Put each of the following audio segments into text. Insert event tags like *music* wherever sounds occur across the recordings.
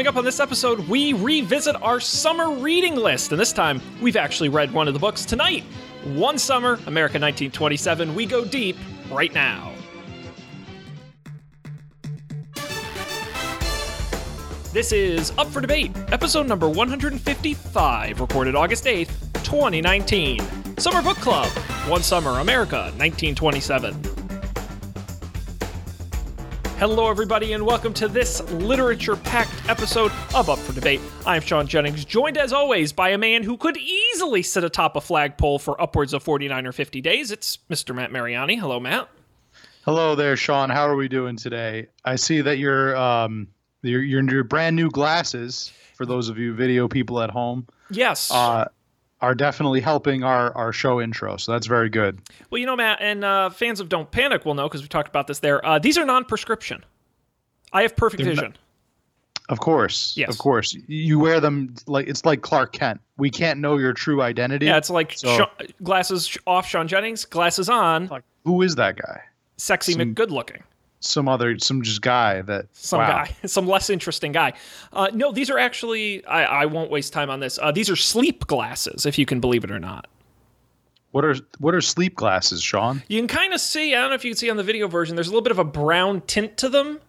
Coming up on this episode, we revisit our summer reading list, and this time we've actually read one of the books tonight. One Summer, America 1927. We go deep right now. This is Up for Debate, episode number 155, recorded August 8th, 2019. Summer Book Club, One Summer, America 1927. Hello, everybody, and welcome to this literature packed episode of Up for Debate. I'm Sean Jennings, joined as always by a man who could easily sit atop a flagpole for upwards of 49 or 50 days. It's Mr. Matt Mariani. Hello, Matt. Hello there, Sean. How are we doing today? I see that you're um in your brand new glasses for those of you video people at home. Yes. Uh, are definitely helping our our show intro. So that's very good. Well, you know, Matt, and uh, fans of Don't Panic will know because we talked about this there. Uh, these are non-prescription. I have perfect They're vision. not- Of course. Yes. Of course. You wear them like it's like Clark Kent. We can't know your true identity. yeah, it's like So- Sha- glasses off, Sean Jennings. Glasses on, like who is that guy? sexy some- McGood looking. Some other some just guy that some wow. guy, *laughs* some less interesting guy. Uh, no, these are actually. I, I won't waste time on this. Uh, these are sleep glasses, if you can believe it or not. What are what are sleep glasses, Sean? You can kind of see. I don't know if you can see on the video version. There's a little bit of a brown tint to them.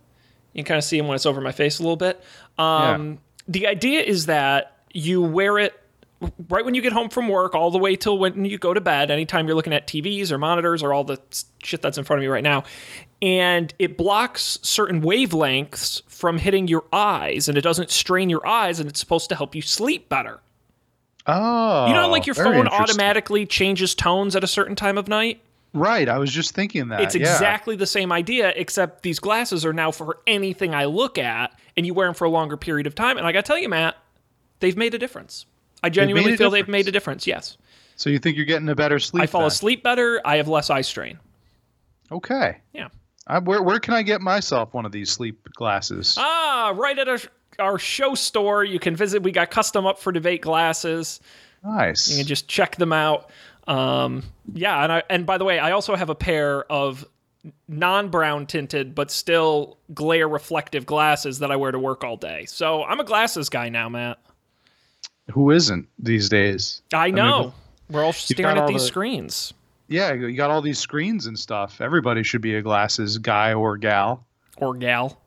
You can kind of see them when it's over my face a little bit. Um, The idea is that you wear it right when you get home from work, all the way till when you go to bed. Anytime you're looking at TVs or monitors or all the shit that's in front of me right now, and it blocks certain wavelengths from hitting your eyes, and it doesn't strain your eyes, and it's supposed to help you sleep better. Oh. You know, like your phone automatically changes tones at a certain time of night. Right. I was just thinking that. It's yeah. exactly the same idea, except these glasses are now for anything I look at, and you wear them for a longer period of time. And I got to tell you, Matt, they've made a difference. I genuinely a feel they've made a difference. Yes, So you think you're getting a better sleep? I fall then? asleep better. I have less eye strain. Okay. Yeah. I, where where can I get myself one of these sleep glasses? Ah, right at our our show store, you can visit. We got custom up for debate glasses. nice. You can just check them out. Um, yeah, and I, and by the way, I also have a pair of non-brown tinted but still glare reflective glasses that I wear to work all day. So I'm a glasses guy now, Matt. Who isn't these days? I mean, know. We're all staring at all these the- screens. Yeah, you got all these screens and stuff. Everybody should be a glasses guy or gal. Or gal.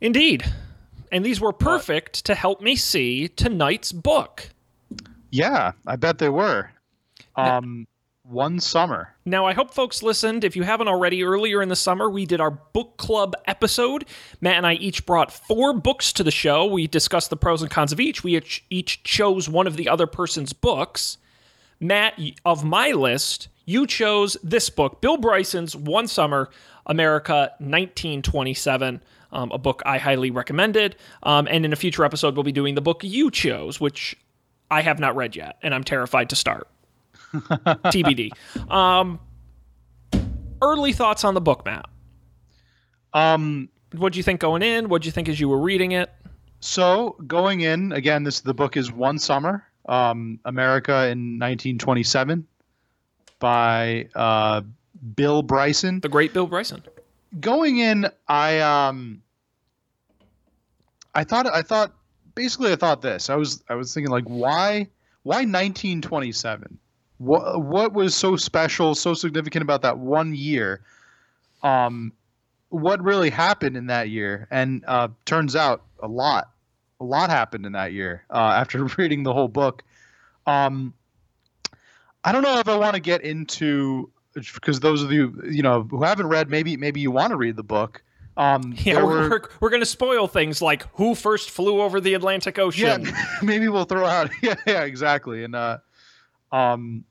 Indeed. And these were perfect to help me see tonight's book. Yeah, I bet they were. Um, one summer. Now, I hope folks listened. If you haven't already, earlier in the summer, we did our book club episode. Matt and I each brought four books to the show. We discussed the pros and cons of each. We each, each chose one of the other person's books. Matt, of my list, you chose this book, Bill Bryson's One Summer, America 1927, um, a book I highly recommended. Um, and in a future episode, we'll be doing the book you chose, which I have not read yet, and I'm terrified to start. *laughs* TBD. Um, early thoughts on the book, Matt. Um, What'd you think going in? What'd you think as you were reading it? so going in again, this the book is One Summer, um, America in 1927, by uh, Bill Bryson. The great Bill Bryson. going in, I um, I thought I thought basically I thought this. I was I was thinking like why why 1927? What what was so special, so significant about that one year? Um, what really happened in that year? And uh, turns out a lot, a lot happened in that year. Uh, after *laughs* reading the whole book, um, I don't know if I want to get into because those of you you know who haven't read, maybe maybe you want to read the book. Um, *laughs* Yeah, we're, were- we're, going to spoil things like who first flew over the Atlantic Ocean. yeah, *laughs* maybe we'll throw out *laughs* yeah, yeah, exactly. And uh, um,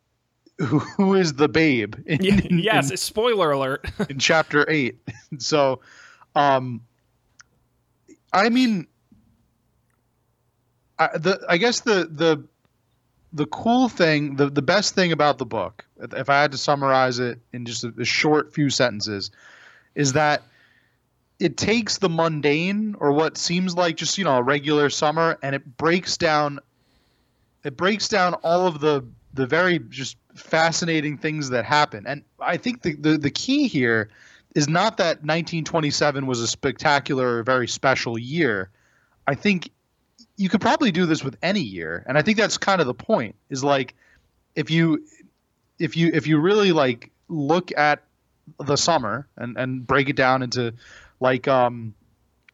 who, who is the babe? In, Yeah, in- yes, spoiler alert. in chapter eight. so, um, I mean, I, the I guess the the the cool thing, the the best thing about the book, if I had to summarize it in just a, a short few sentences, is that it takes the mundane or what seems like just you know a regular summer and it breaks down it breaks down all of the the very just fascinating things that happen. And i think the the, the key here is not that 1927 was a spectacular or very special year. I think you could probably do this with any year, and I think that's kind of the point. Is like if you if you if you really like look at the summer and and break it down into like um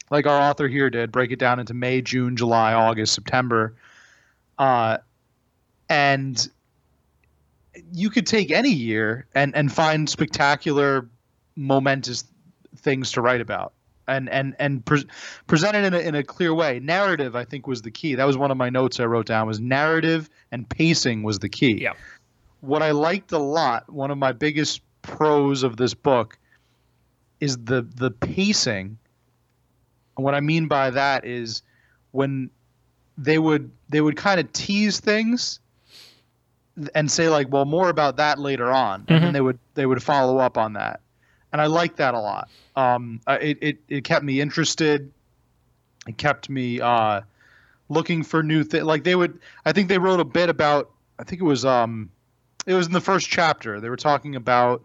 like our author here did break it down into May, June, July, August, September, uh, and you could take any year and and find spectacular, momentous things to write about and and and pre- present it in a, in a clear way. Narrative, I think, was the key. That was one of my notes I wrote down. Was narrative and pacing was the key. Yeah. What I liked a lot, one of my biggest pros of this book, is the the pacing. And what I mean by that is when they would they would kind of tease things and say like, well, more about that later on, and then mm-hmm. they would they would follow up on that, and I like that a lot. Um, uh, it, it it kept me interested. It kept me uh, looking for new things. Like they would, I think they wrote a bit about. I think it was um, it was in the first chapter. They were talking about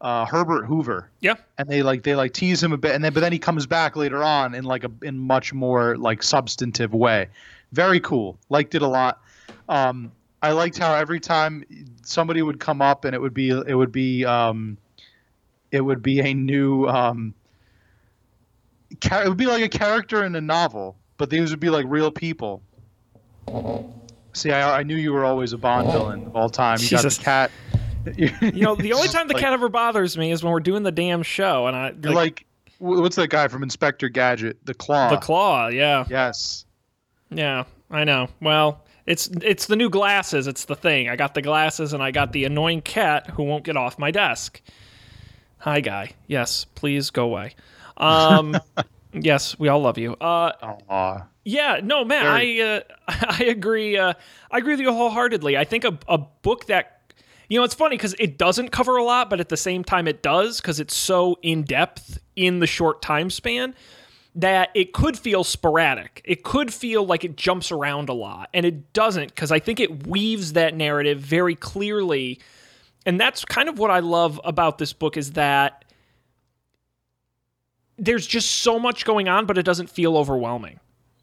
uh, Herbert Hoover. Yeah. And they like they like tease him a bit, and then but then he comes back later on in like a in much more like substantive way. Very cool. Liked it a lot. Um, I liked how every time somebody would come up and it would be it would be um, it would be a new um, it would be like a character in a novel, but these would be like real people. See, I, I knew you were always a Bond villain of all time. You Jesus. got the cat. *laughs* You know, the only time the Like- cat ever bothers me is when we're doing the damn show, and I You're like, what's that guy from Inspector Gadget? The Claw. the claw. Yeah, Yes. yeah, I know. Well, it's it's the new glasses. It's the thing. I got the glasses, and I got the annoying cat who won't get off my desk. Hi, guy. Yes, please go away. Um, *laughs* yes, we all love you. Uh. Yeah, no, man, Very- I uh, *laughs* I agree. Uh, I agree with you wholeheartedly. I think a, a book that you know it's funny because it doesn't cover a lot, but at the same time it does because it's so in depth in the short time span that it could feel sporadic. It could feel like it jumps around a lot, and it doesn't because I think it weaves that narrative very clearly. And that's kind of what I love about this book is that there's just so much going on, but it doesn't feel overwhelming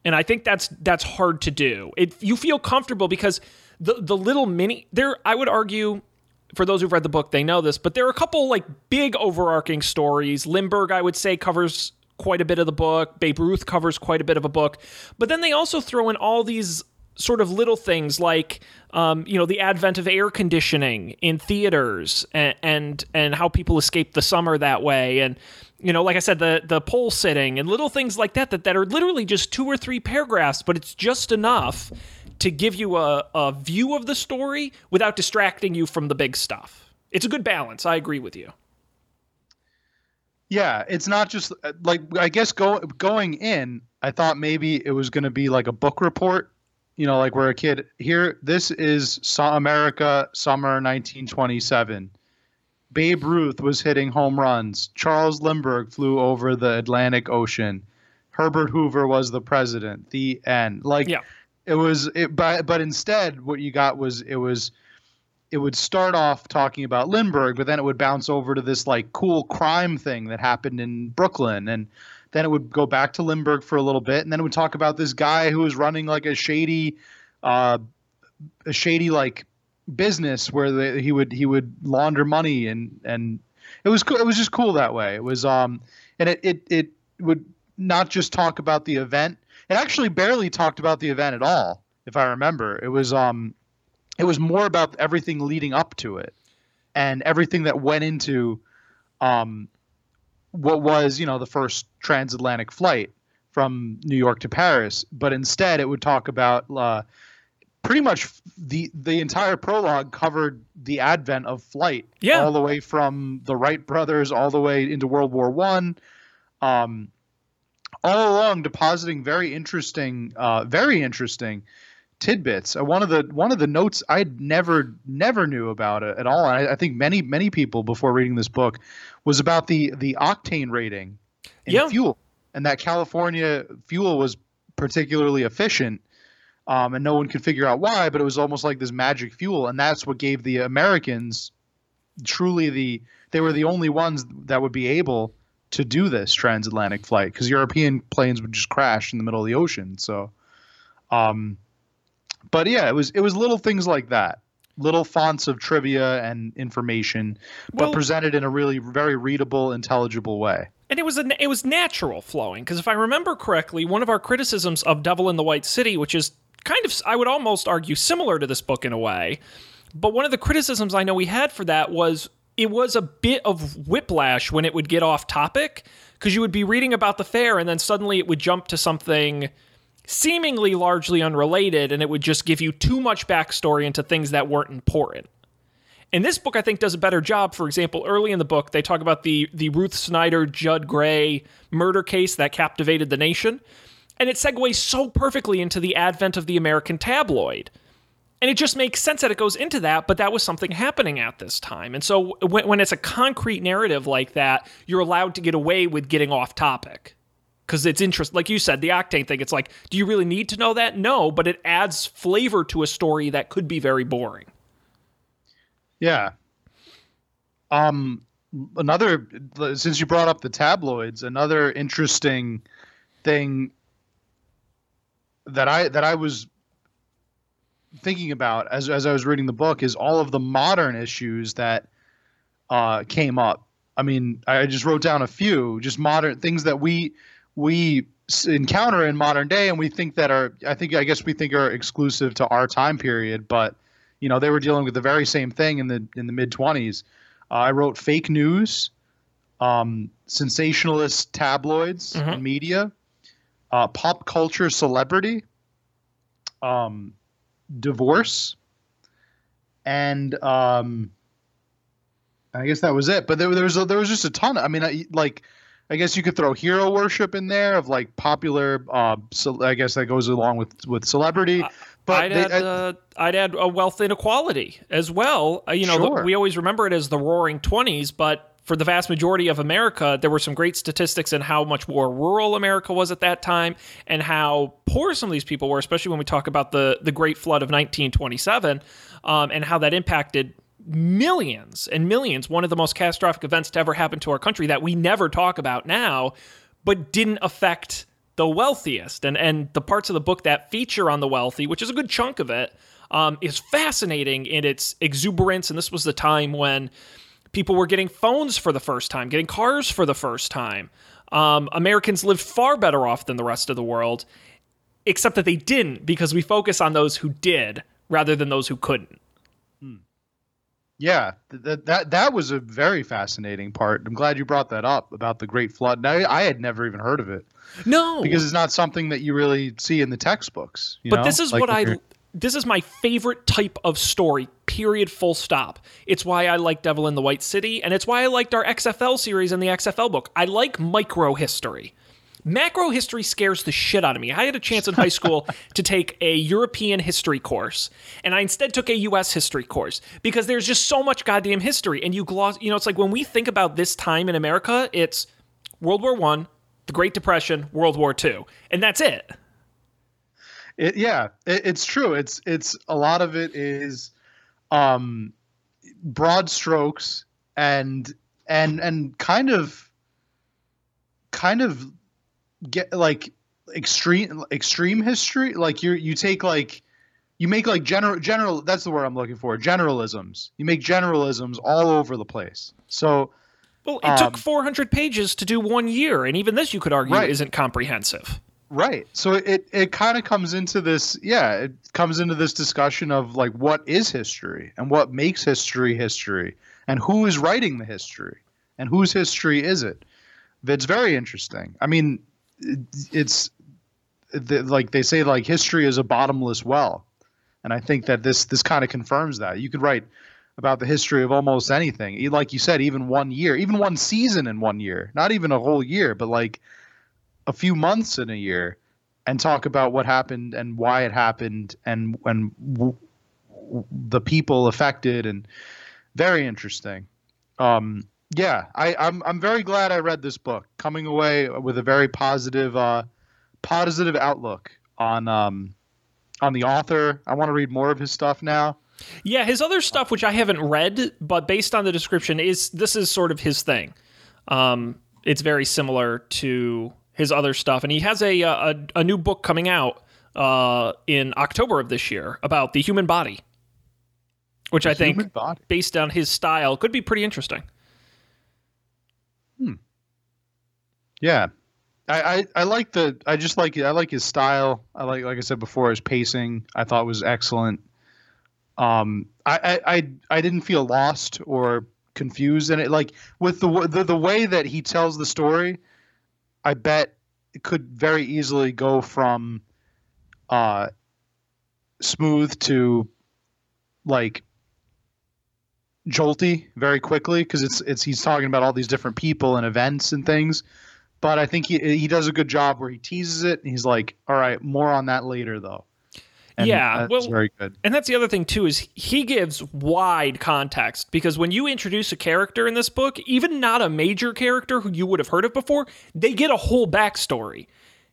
and I think that's that's hard to do. It you feel comfortable because the the little mini there I would argue for those who've read the book they know this, but there are a couple like big overarching stories. Lindbergh I would say covers quite a bit of the book. Babe Ruth covers quite a bit of a book, but then they also throw in all these sort of little things like um, you know the advent of air conditioning in theaters and, and and how people escape the summer that way. And you know like i said the the pole sitting and little things like that that, that are literally just two or three paragraphs but it's just enough to give you a, a view of the story without distracting you from the big stuff. It's a good balance. I agree with you. Yeah, it's not just uh, like I guess go, going in, I thought maybe it was going to be like a book report, you know, like we're a kid here this is America summer 1927. Babe Ruth was hitting home runs. Charles Lindbergh flew over the Atlantic Ocean. Herbert Hoover was the president. The end. Like Yeah. it was it but but instead what you got was it was it would start off talking about Lindbergh, but then it would bounce over to this like cool crime thing that happened in Brooklyn, and then it would go back to Lindbergh for a little bit, and then it would talk about this guy who was running like a shady, uh, a shady like business where the, he would he would launder money and and it was. It was just cool that way. It was um and it it it would not just talk about the event. It actually barely talked about the event at all, if I remember. It was um it was more about everything leading up to it and everything that went into um, what was you know the first transatlantic flight from New York to Paris. But instead, it would talk about uh, pretty much the the entire prologue covered the advent of flight, Yeah. all the way from the Wright brothers all the way into World War One. Um, all along depositing very interesting, uh, very interesting tidbits. Uh, one of the one of the notes I never never knew about it at all. And I, I think many many people before reading this book was about the the octane rating in fuel, and that California fuel was particularly efficient. Um, and no one could figure out why, but it was almost like this magic fuel, and that's what gave the Americans truly the they were the only ones that would be able to do this transatlantic flight because European planes would just crash in the middle of the ocean. So, um, but yeah, it was it was little things like that, little fonts of trivia and information, Well- but presented in a really very readable, intelligible way. and it was a, it was natural flowing because if I remember correctly, one of our criticisms of Devil in the White City, which is kind of I would almost argue similar to this book in a way, but one of the criticisms I know we had for that was it was a bit of whiplash when it would get off topic because you would be reading about the fair and then suddenly it would jump to something seemingly largely unrelated and it would just give you too much backstory into things that weren't important. And this book, I think, does a better job. For example, early in the book, they talk about the the Ruth Snyder Judd Gray murder case that captivated the nation, and it segues so perfectly into the advent of the American tabloid. And it just makes sense that it goes into that, but that was something happening at this time. And so when, when it's a concrete narrative like that, you're allowed to get away with getting off topic because it's interest. Like you said, the octane thing. It's like, do you really need to know that? No, but it adds flavor to a story that could be very boring. Yeah. Um, another since you brought up the tabloids, another interesting thing that I that I was thinking about as as I was reading the book is all of the modern issues that uh, came up. I mean, I just wrote down a few, just modern things that we we encounter in modern day, and we think that are I think I guess we think are exclusive to our time period, but you know they were dealing with the very same thing in the in the mid 20s. Uh, I wrote fake news, um, sensationalist tabloids Mhm. and media, uh, pop culture celebrity, um, divorce, and um, I guess that was it. But there, there was a, there was just a ton. I mean, I, like I guess you could throw hero worship in there of like popular. Uh, so I guess that goes along with with celebrity. But I'd they- add, uh, I'd add a wealth inequality as well. Uh, you know, the- Sure. we always remember it as the Roaring Twenties, but for the vast majority of America, there were some great statistics in how much more rural America was at that time, and how poor some of these people were, especially when we talk about the the Great Flood of 1927, um, and how that impacted millions and millions. One of the most catastrophic events to ever happen to our country that we never talk about now, but didn't affect the wealthiest. And and the parts of the book that feature on the wealthy, which is a good chunk of it, um, is fascinating in its exuberance. And this was the time when people were getting phones for the first time, getting cars for the first time. Um, Americans lived far better off than the rest of the world, except that they didn't because we focus on those who did rather than those who couldn't. Yeah, that that that was a very fascinating part. I'm glad you brought that up about the Great Flood. Now, I had never even heard of it No, because it's not something that you really see in the textbooks. You But know? this is Like what I you're- this is my favorite type of story. Period. Full stop. It's why I like Devil in the White City, and it's why I liked our XFL series and the XFL book. I like micro history. Macro history scares the shit out of me. I had a chance in high school *laughs* to take a European history course, and I instead took a US history course because there's just so much goddamn history. And you gloss, you know, it's like when we think about this time in America, it's World War One, the Great Depression, World War Two, and that's it. It, yeah, it, it's true. It's it's a lot of it is um, broad strokes and and and kind of kind of get like extreme extreme history. Like you you take like you make like general general. That's the word I'm looking for. Generalisms. You make generalisms all over the place. So Well, it Um, took 400 pages to do one year, and even this, you could argue, Right. isn't comprehensive. Right. So it it kind of comes into this yeah, it comes into this discussion of like what is history and what makes history history and who is writing the history and whose history is it? That's very interesting. I mean, it's the, like they say like history is a bottomless well. And I think that this this kind of confirms that. You could write about the history of almost anything. Like you said, even one year, even one season in one year, not even a whole year, but like a few months in a year and talk about what happened and why it happened and and w- the people affected and very interesting. Um, yeah, I, I'm I'm very glad I read this book. Coming away with a very positive uh, positive outlook on um, on the author. I want to read more of his stuff now. Yeah, his other stuff, which I haven't read, but based on the description, is this is sort of his thing. Um, it's very similar to his other stuff. And he has a a, a new book coming out uh, in October of this year about the human body, which I think, body. based on his style, could be pretty interesting. Yeah. I, I, I like the I just like I like his style. I like like I said before his pacing. I thought was excellent. Um, I, I I I didn't feel lost or confused in it. Like with the the the way that he tells the story, I bet it could very easily go from uh smooth to like jolty very quickly because it's it's he's talking about all these different people and events and things but I think he he does a good job where he teases it and he's like, "All right, more on that later, though." And Yeah, that's well- very good. And that's the other thing too is he gives wide context because when you introduce a character in this book, even not a major character who you would have heard of before, they get a whole backstory.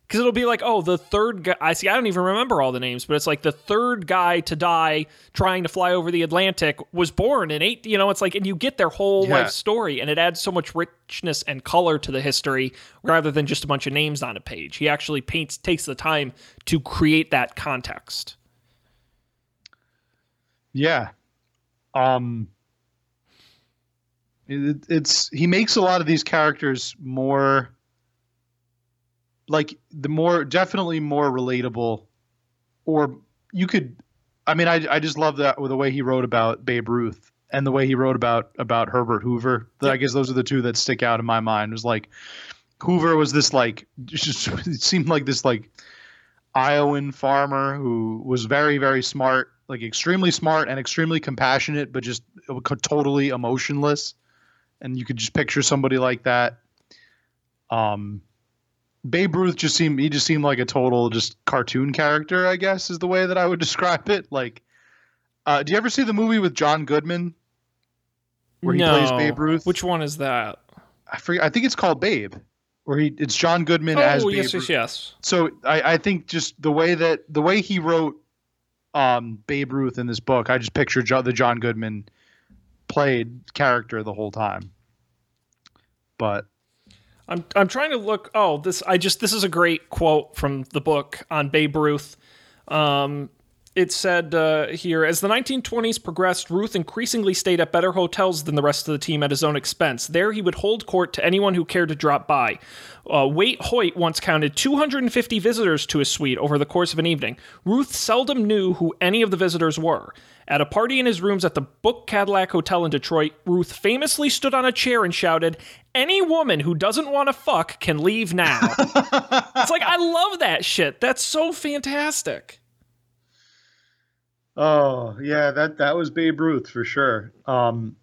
Because it'll be like, oh, the third guy. I see. I don't even remember all the names, but it's like the third guy to die trying to fly over the Atlantic was born in eight. You know, it's like, and you get their whole Yeah. life story, and it adds so much richness and color to the history rather than just a bunch of names on a page. He actually paints, takes the time to create that context. Yeah. Um. It, it's he makes a lot of these characters more like the more definitely more relatable or you could I mean I I just love that with the way he wrote about Babe Ruth and the way he wrote about about Herbert Hoover. I guess those are the two that stick out in my mind. It was like Hoover was this like *laughs* just it seemed like this like Iowan farmer who was very very smart, like extremely smart and extremely compassionate, but just totally emotionless. And you could just picture somebody like that. Um, Babe Ruth just seemed he just seemed like a total just cartoon character, I guess is the way that I would *laughs* describe it. Like, uh, do you ever see the movie with John Goodman where he plays Babe Ruth? Which one is that? I forget. I think it's called Babe, where he it's John Goodman as Oh, Babe yes, Ruth yes, yes. so I, I think just the way that the way he wrote um, Babe Ruth in this book, I just picture the John Goodman played character the whole time. But I'm I'm trying to look. Oh, this I just this is a great quote from the book on Babe Ruth. Um, it said uh, here as the 1920s progressed, Ruth increasingly stayed at better hotels than the rest of the team at his own expense. There, he would hold court to anyone who cared to drop by. Uh, Waite Hoyt once counted 250 visitors to his suite over the course of an evening. Ruth seldom knew who any of the visitors were. At a party in his rooms at the Book Cadillac Hotel in Detroit, Ruth famously stood on a chair and shouted, Any woman who doesn't want to fuck can leave now. *laughs* it's like, I love that shit. That's so fantastic. oh yeah, that that was Babe Ruth for sure. Um,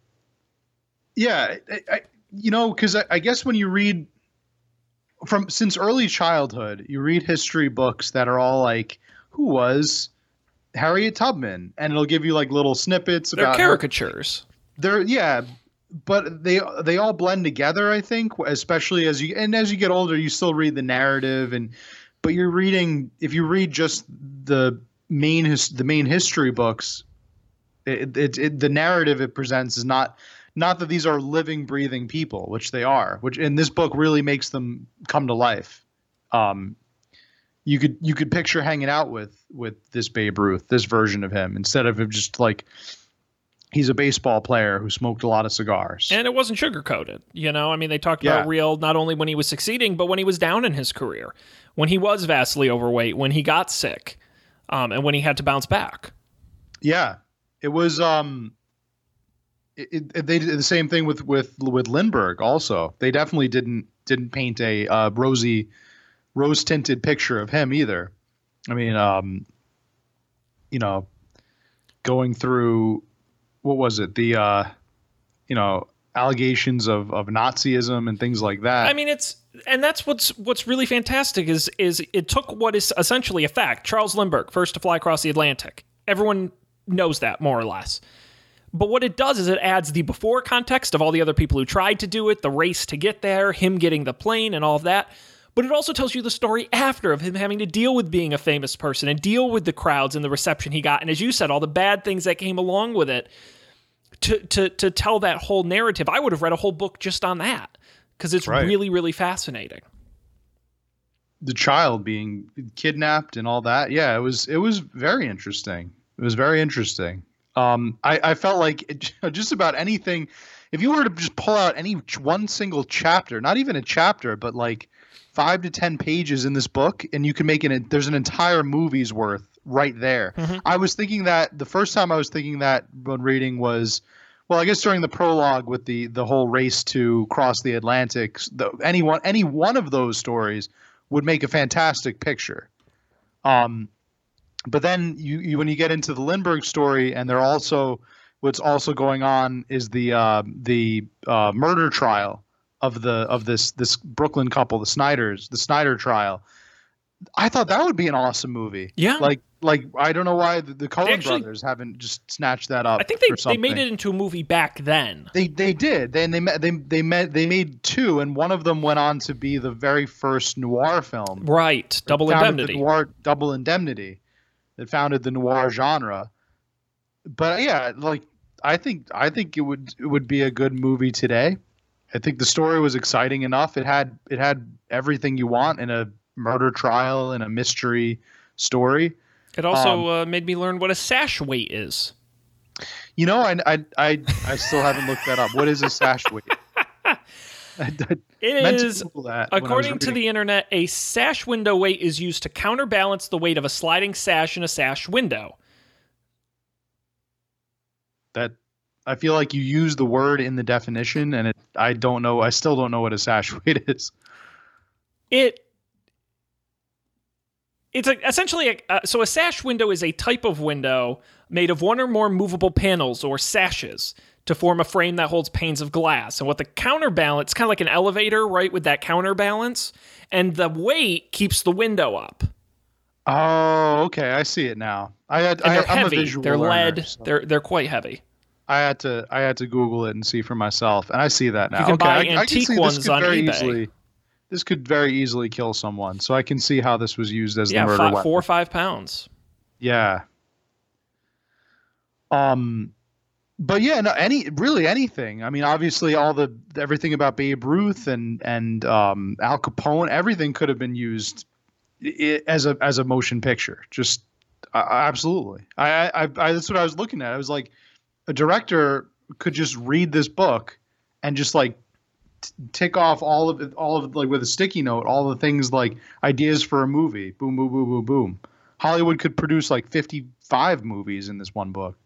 yeah, I, I, you know, because I, I guess when you read from since early childhood, you read history books that are all like, who was Harriet Tubman, and it'll give you like little snippets They're about her caricatures. they're yeah but they they all blend together i think especially as you and as you get older you still read the narrative and but you're reading if you read just the main his, the main history books it, it, it the narrative it presents is not not that these are living breathing people which they are which in this book really makes them come to life um you could you could picture hanging out with with this Babe Ruth, this version of him, instead of him just like he's a baseball player who smoked a lot of cigars. And it wasn't sugarcoated. You know, I mean, they talked Yeah. about real not only when he was succeeding, but when he was down in his career, when he was vastly overweight, when he got sick, um, and when he had to bounce back. yeah, it was. Um, it, it, they did the same thing with with with Lindbergh. Also, they definitely didn't didn't paint a uh, rosy, rose tinted picture of him either. I mean, um, you know, going through what was it the uh, you know allegations of of Nazism and things like that. I mean, it's and that's what's what's really fantastic is is it took what is essentially a fact. Charles Lindbergh, first to fly across the Atlantic. Everyone knows that more or less. But what it does is it adds the before context of all the other people who tried to do it, the race to get there, him getting the plane, and all of that. But it also tells you the story after of him having to deal with being a famous person and deal with the crowds and the reception he got. And as you said, all the bad things that came along with it to to to tell that whole narrative. I would have read a whole book just on that because it's Right. really, really fascinating. the child being kidnapped and all that. Yeah, it was it was very interesting. It was very interesting. Um, I, I felt like it, *laughs* just about anything. If you were to just pull out any one single chapter, not even a chapter, but like five to ten pages in this book, and you can make an there's an entire movie's worth right there. Mhm. I was thinking that the first time I was thinking that when reading was. Well, I guess during the prologue with the the whole race to cross the Atlantic, the, any one any one of those stories would make a fantastic picture. Um, but then you, you when you get into the Lindbergh story, and they're also what's also going on is the uh, the uh, murder trial of the of this this Brooklyn couple, the Snyders, the Snyder trial. I thought that would be an awesome movie. Yeah. Like like I don't know why the, the Coen actually- brothers haven't just snatched that up. I think they, they made it into a movie back then. They they did. They, and they they they met they made two, and one of them went on to be the very first noir film. Right. Double indemnity. Noir double indemnity that founded the noir genre. But yeah, like I think I think it would it would be a good movie today. I think the story was exciting enough. It had it had everything you want in a murder trial and a mystery story. It also uh, made me learn what a sash weight is. You know, I I I, I still haven't looked that up. What is a sash weight? *laughs* I, I It is, Google that when I was according to the internet, a sash window weight is used to counterbalance the weight of a sliding sash in a sash window. That I feel like you use the word in the definition, and it I don't know. I still don't know what a sash *laughs* weight is. It it's a, essentially a, uh, so a sash window is a type of window made of one or more movable panels or sashes to form a frame that holds panes of glass. And what the counterbalance, kind of like an elevator, right, with that counterbalance, and the weight keeps the window up. Oh, okay, I see it now. I had And I, they're I'm a heavy. visual They're learner, lead. so They're they're quite heavy. I had to I had to Google it and see for myself, and I see that now. You can okay, buy I, I antique see ones this could on eBay. easily. This could very easily kill someone, so I can see how this was used as Yeah, the murder fi- weapon. four or five pounds. Yeah. Um, but yeah, no, any really anything. I mean, obviously, all the everything about Babe Ruth and and um, Al Capone, everything could have been used i- as a as a motion picture. Just uh, absolutely. I, I I that's what I was looking at. I was like, a director could just read this book and just like t- tick off all of it, all of like with a sticky note, all the things like ideas for a movie. Boom, boom, boom, boom, boom. Hollywood could produce like 55 movies in this one book.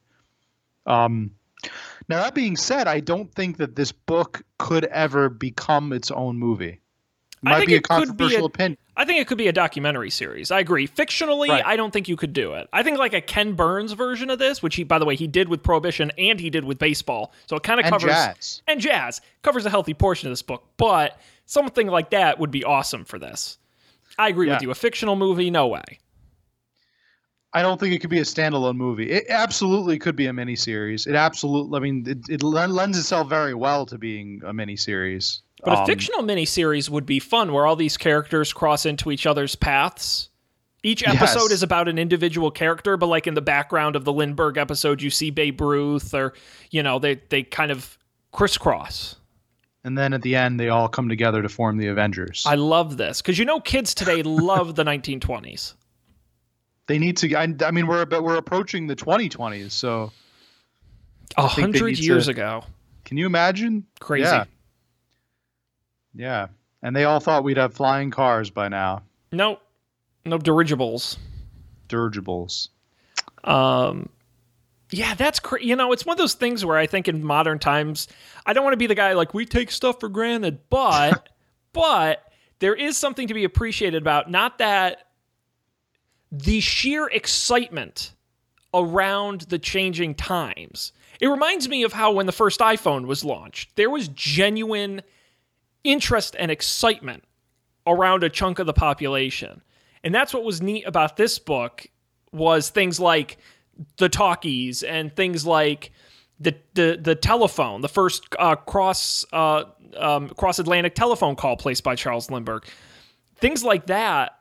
Um, now that being said, I don't think that this book could ever become its own movie. I Might think be a it could be a- opinion. I think it could be a documentary series. I agree. Fictionally, Right. I don't think you could do it. I think like a Ken Burns version of this, which he, by the way, he did with Prohibition and he did with baseball. So it kind of covers jazz. and jazz covers a healthy portion of this book. But something like that would be awesome for this. I agree with you. A fictional movie, no way. I don't think it could be a standalone movie. It absolutely could be a miniseries. It absolutely, I mean, it, it lends itself very well to being a miniseries. But a Um, fictional miniseries would be fun, where all these characters cross into each other's paths. Each episode Yes. is about an individual character, but like in the background of the Lindbergh episode, you see Babe Ruth, or you know, they they kind of crisscross. And then at the end, they all come together to form the Avengers. I love this because you know kids today *laughs* love the 1920s. they need to. I, I mean, we're but we're approaching the 2020s. So A hundred years to- ago, can you imagine? crazy. Yeah. Yeah. And they all thought we'd have flying cars by now. No, no dirigibles. Dirigibles. Um, yeah, that's cra- you know, it's one of those things where I think in modern times, I don't want to be the guy like we take stuff for granted, but *laughs* but there is something to be appreciated about not that the sheer excitement around the changing times. It reminds me of how when the first iPhone was launched, there was genuine interest and excitement around a chunk of the population. And that's what was neat about this book was things like the talkies and things like the the the telephone, the first uh, cross uh, um, cross Atlantic telephone call placed by Charles Lindbergh. Things like that.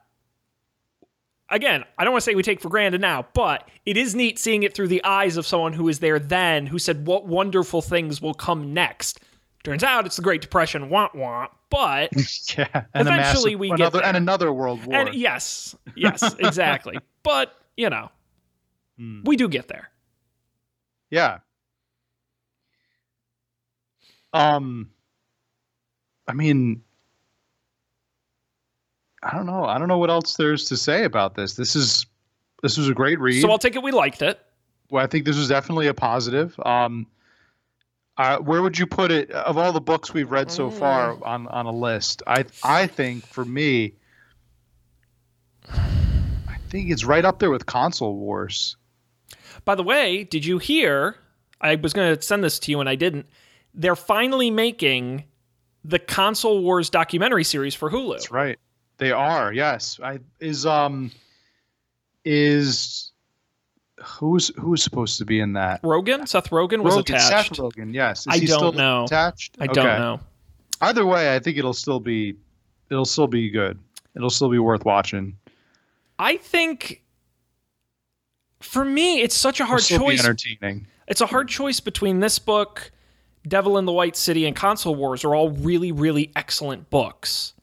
Again, I don't want to say we take for granted now, but it is neat seeing it through the eyes of someone who was there then, who said, "What wonderful things will come next." Turns out it's the Great Depression, wah wah. But *laughs* yeah, and Eventually massive, we get another there. and another world war. and yes, yes, *laughs* exactly. but you know, Hmm. we do get there. Yeah. Um I mean I don't know. I don't know what else there's to say about this. This is this was a great read. So I'll take it we liked it. well, I think this was definitely a positive. Um uh, where would you put it of all the books we've read so far Mm. on on a list? I I think for me I think it's right up there with Console Wars. By the way, did you hear? I was going to send this to you and I didn't. They're finally making the Console Wars documentary series for Hulu. That's right. They are. Yes. I is um is who's who's supposed to be in that? Rogen, Seth Rogen was Rogen, attached. Seth Rogen. Yes. Is I he don't still know. Attached. I don't know. Either way, I think it'll still be it'll still be good. It'll still be worth watching. I think for me, it's such a hard choice. entertaining. It's a hard choice between this book, Devil in the White City, and Console Wars are all really, really excellent books.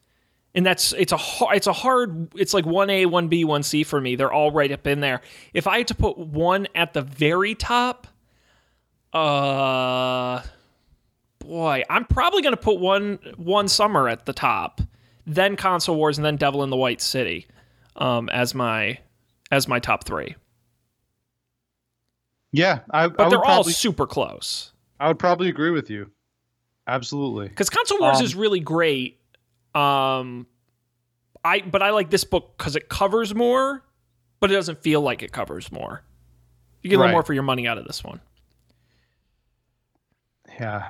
And that's it's a it's a hard it's like one A, one B, one C for me. They're all right up in there. If I had to put one at the very top, uh, boy, I'm probably gonna put one one summer at the top, then Console Wars, and then Devil in the White City, um, as my as my top three. Yeah, I, I But would they're all super close. I would probably agree with you. Absolutely. because console wars Um, is really great um i but i like this book because it covers more but it doesn't feel like it covers more. You get a little more for your money out of this one. Yeah.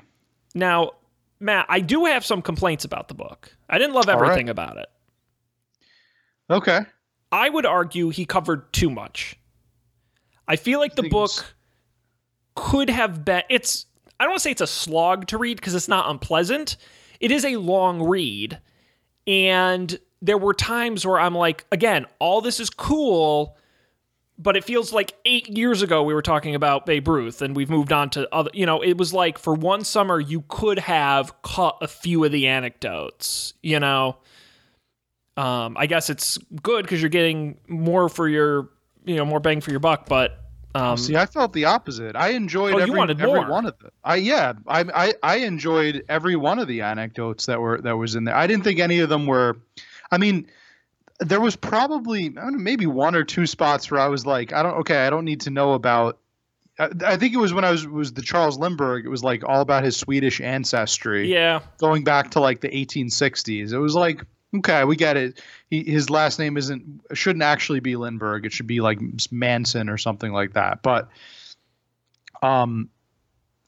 now matt i do have some complaints about the book. I didn't love All right. everything about it. Okay. i would argue he covered too much. I feel like the Things- book could have been it's i don't want to say it's a slog to read because it's not unpleasant. It is a long read and there were times where i'm like again all this is cool but it feels like eight years ago we were talking about babe ruth and we've moved on to other you know it was like for one summer you could have caught a few of the anecdotes you know? Um, i guess it's good because you're getting more for your you know more bang for your buck but um, See, I felt the opposite. I enjoyed Oh, every, every one of them. I yeah, I, I I enjoyed every one of the anecdotes that were that was in there. I didn't think any of them were. I mean, there was probably I don't know, maybe one or two spots where I was like, I don't okay, I don't need to know about. I, I think it was when I was was the Charles Lindbergh. It was like all about his Swedish ancestry, yeah going back to like the 1860s. It was like okay, we got it. He, his last name isn't shouldn't actually be Lindbergh. It should be like Manson or something like that. But um,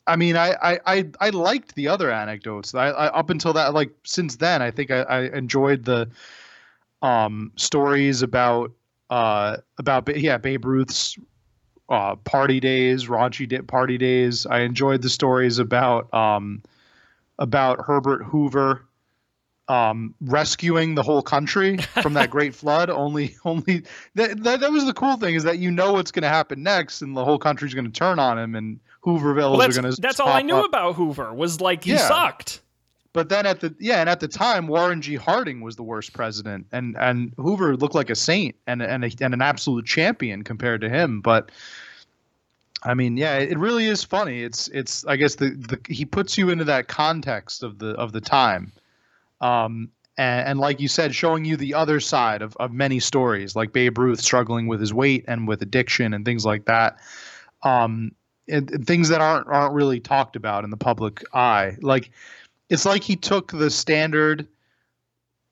I mean, I I I, I liked the other anecdotes. I, I up until that, like since then, I think I, I enjoyed the um stories about uh about yeah Babe Ruth's uh party days, raunchy party days. I enjoyed the stories about um about Herbert Hoover um rescuing the whole country from that great *laughs* flood. Only only that, that that was the cool thing is that you know what's going to happen next and the whole country's going to turn on him and hoovervilles well, are going to that's all i knew about hoover was like he Yeah. sucked. But then at the yeah and at the time Warren G. Harding was the worst president and and Hoover looked like a saint and and, a, and an absolute champion compared to him but I mean, yeah, it really is funny. It's it's I guess the, the he puts you into that context of the of the time, um, and, and like you said, showing you the other side of, of many stories, like Babe Ruth struggling with his weight and with addiction and things like that, um, and, and things that aren't aren't really talked about in the public eye. Like it's like he took the standard,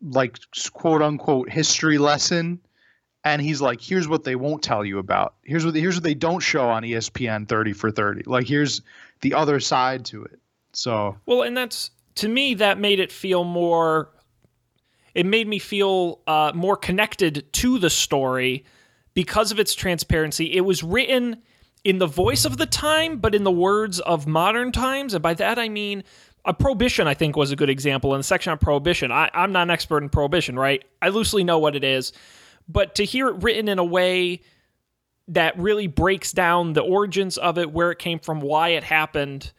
like quote unquote history lesson and he's like here's what they won't tell you about. Here's what here's what they don't show on espn 30 for 30 like here's the other side to it. So well and that's to me that made it feel more it made me feel uh, more connected to the story because of its transparency. It was written in the voice of the time but in the words of modern times. And by that i mean a prohibition i think was a good example in the section on prohibition. I, i'm not an expert in prohibition right? I loosely know what it is. But to hear it written in a way that really breaks down the origins of it, where it came from, why it happened,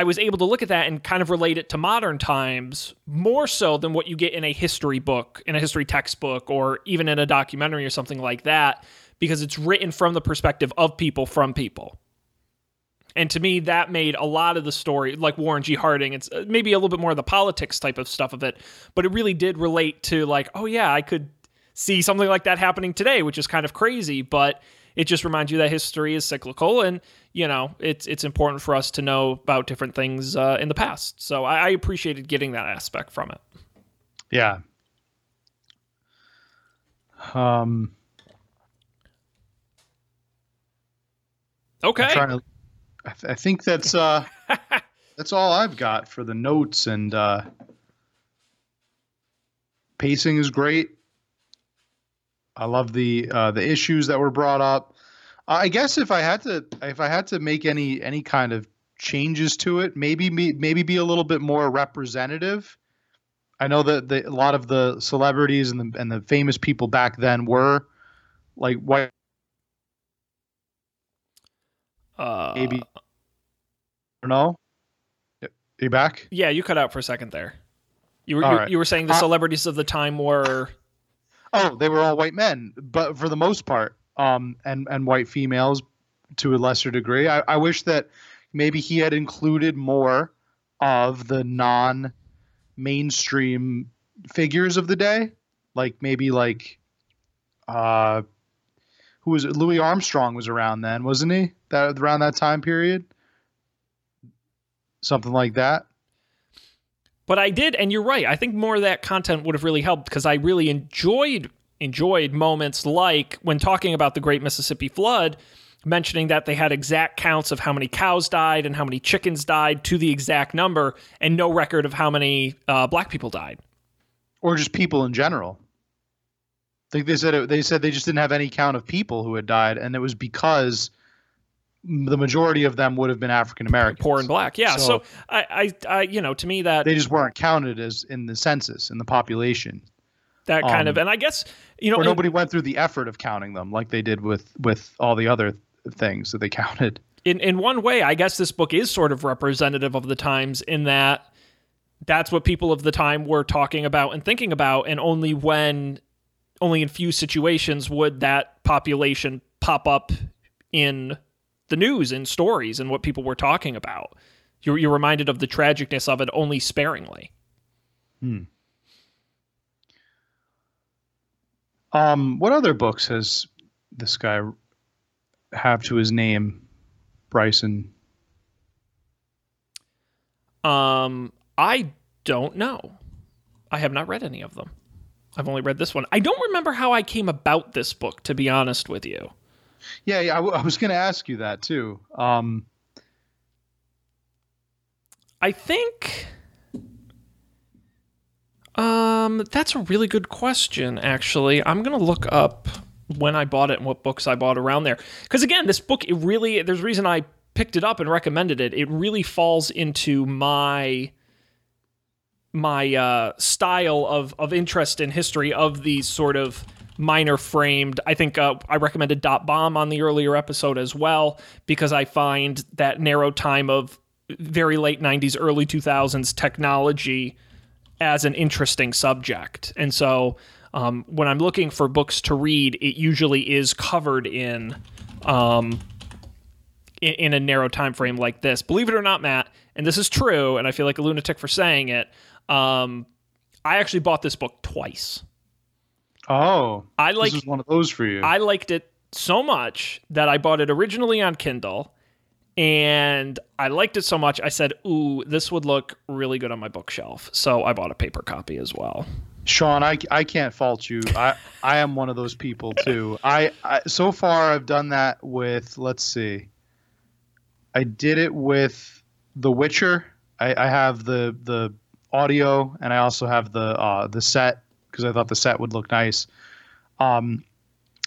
I was able to look at that and kind of relate it to modern times more so than what you get in a history book, in a history textbook, or even in a documentary or something like that, because it's written from the perspective of people from people. And to me, that made a lot of the story, like Warren G. Harding, it's uh, maybe a little bit more of the politics type of stuff of it, but it really did relate to, like, oh, yeah, I could see something like that happening today, which is kind of crazy, but it just reminds you that history is cyclical and you know it's it's important for us to know about different things uh, in the past so I, I appreciated getting that aspect from it Yeah. Um, okay to. I, th- I think that's uh, *laughs* that's all I've got for the notes and uh, pacing is great. I love the uh, the issues that were brought up. I guess if I had to if I had to make any any kind of changes to it, maybe maybe be a little bit more representative. I know that the, a lot of the celebrities and the and the famous people back then were like white uh, maybe. I don't know. You back? yeah you cut out for a second there you were you, right. you were saying the Uh, celebrities of the time were Oh, they were all white men, but for the most part, um, and and white females to a lesser degree. I, I wish that maybe he had included more of the non-mainstream figures of the day, like maybe like, uh, who was it? Louis Armstrong was around then, wasn't he? That around that time period, something like that. But I did, and you're right. I think more of that content would have really helped because I really enjoyed enjoyed moments like when talking about the Great Mississippi Flood, mentioning that they had exact counts of how many cows died and how many chickens died to the exact number, and no record of how many uh, black people died. or just people in general. Think they said it, they said they just didn't have any count of people who had died, and it was because the majority of them would have been African Americans. Poor and black, yeah. So, So- I, I, I, you know, to me that They just weren't counted as in the census in the population, that kind um, of, and I guess you know, or in- nobody went through the effort of counting them like they did with with all the other things that they *laughs* counted. in in one way, I guess this book is sort of representative of the times in that that's what people of the time were talking about and thinking about, and only when, only in few situations would that population pop up in the news and stories and what people were talking about. You're, you're reminded of the tragicness of it only sparingly. Um, what other books has this guy have to his name, Bryson? Um, I don't know. I have not read any of them. I've only read this one. I don't remember how I came about this book, to be honest with you. Yeah, yeah I, w- I was going to ask you that too. Um, I think um that's a really good question actually. I'm going to look up when I bought it and what books I bought around there. Cuz again, this book it really there's a reason I picked it up and recommended it. It really falls into my my uh, style of of interest in history of these sort of minor framed. I think uh, I recommended Dot Bomb on the earlier episode as well because I find that narrow time of very late 90s, early 2000s technology as an interesting subject. And so um, when I'm looking for books to read, it usually is covered in. Um, in, a narrow time frame like this. Believe it or not, Matt, and this is true, and I feel like a lunatic for saying it. Um, I actually bought this book twice. Oh, I like this is one of those for you. I liked it so much that I bought it originally on Kindle, and I liked it so much I said, "Ooh, this would look really good on my bookshelf." So I bought a paper copy as well. Sean, I, I can't fault you. I, I am one of those people too. I, I so far I've done that with let's see. I did it with The Witcher. I, I have the the audio and I also have the uh, the set because I thought the set would look nice. Um,